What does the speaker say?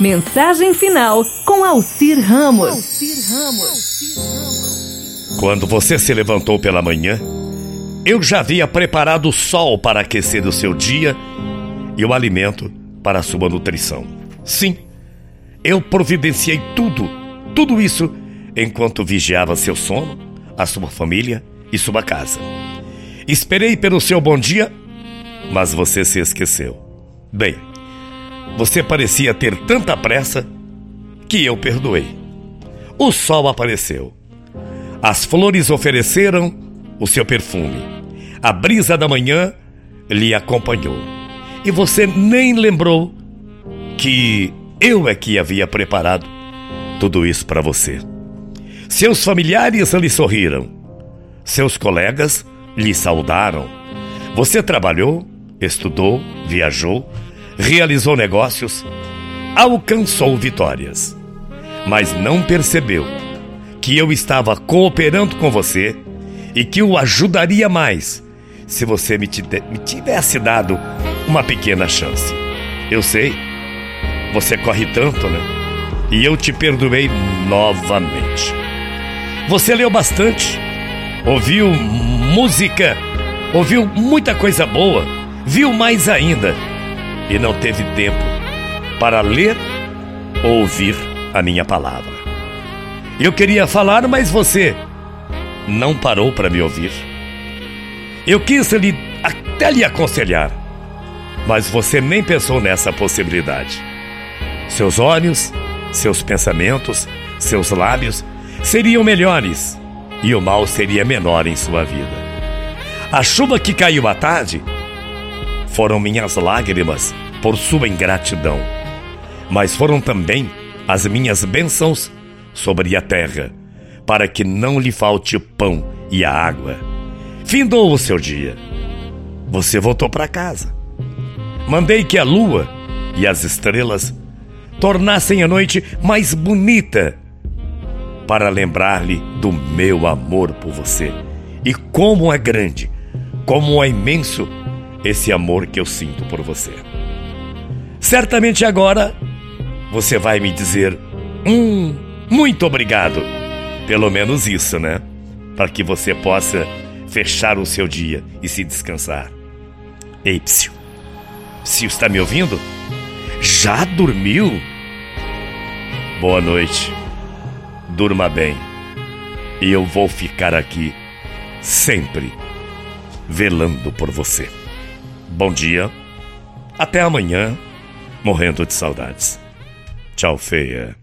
Mensagem final com Alcir Ramos. Quando você se levantou pela manhã, eu já havia preparado o sol para aquecer o seu dia e o alimento para a sua nutrição. Sim, eu providenciei tudo, tudo isso enquanto vigiava seu sono, a sua família e sua casa. Esperei pelo seu bom dia, mas você se esqueceu. Bem, você parecia ter tanta pressa que eu perdoei. O sol apareceu. As flores ofereceram o seu perfume. A brisa da manhã lhe acompanhou. E você nem lembrou que eu é que havia preparado tudo isso para você. Seus familiares lhe sorriram. Seus colegas lhe saudaram. Você trabalhou, estudou, viajou, realizou negócios, alcançou vitórias, mas não percebeu que eu estava cooperando com você e que o ajudaria mais se você me, tivesse dado uma pequena chance. Eu sei, você corre tanto, né? E eu te perdoei novamente. Você leu bastante, ouviu música, ouviu muita coisa boa, viu mais ainda e não teve tempo para ler ou ouvir a minha palavra. Eu queria falar, mas você não parou para me ouvir. Eu quis lhe, até lhe aconselhar, mas você nem pensou nessa possibilidade. Seus olhos, seus pensamentos, seus lábios seriam melhores e o mal seria menor em sua vida. A chuva que caiu à tarde foram minhas lágrimas por sua ingratidão, mas foram também as minhas bênçãos sobre a terra, para que não lhe falte o pão e a água. Findou o seu dia. Você voltou para casa. Mandei que a lua e as estrelas tornassem a noite mais bonita para lembrar-lhe do meu amor por você. E como é grande, como é imenso esse amor que eu sinto por você. Certamente agora você vai me dizer: Hum, muito obrigado. Pelo menos isso, né? Para que você possa fechar o seu dia e se descansar. Ei, psiu. Psiu, está me ouvindo? Já dormiu? Boa noite. Durma bem. E eu vou ficar aqui sempre velando por você. Bom dia. Até amanhã. Morrendo de saudades. Tchau, feia.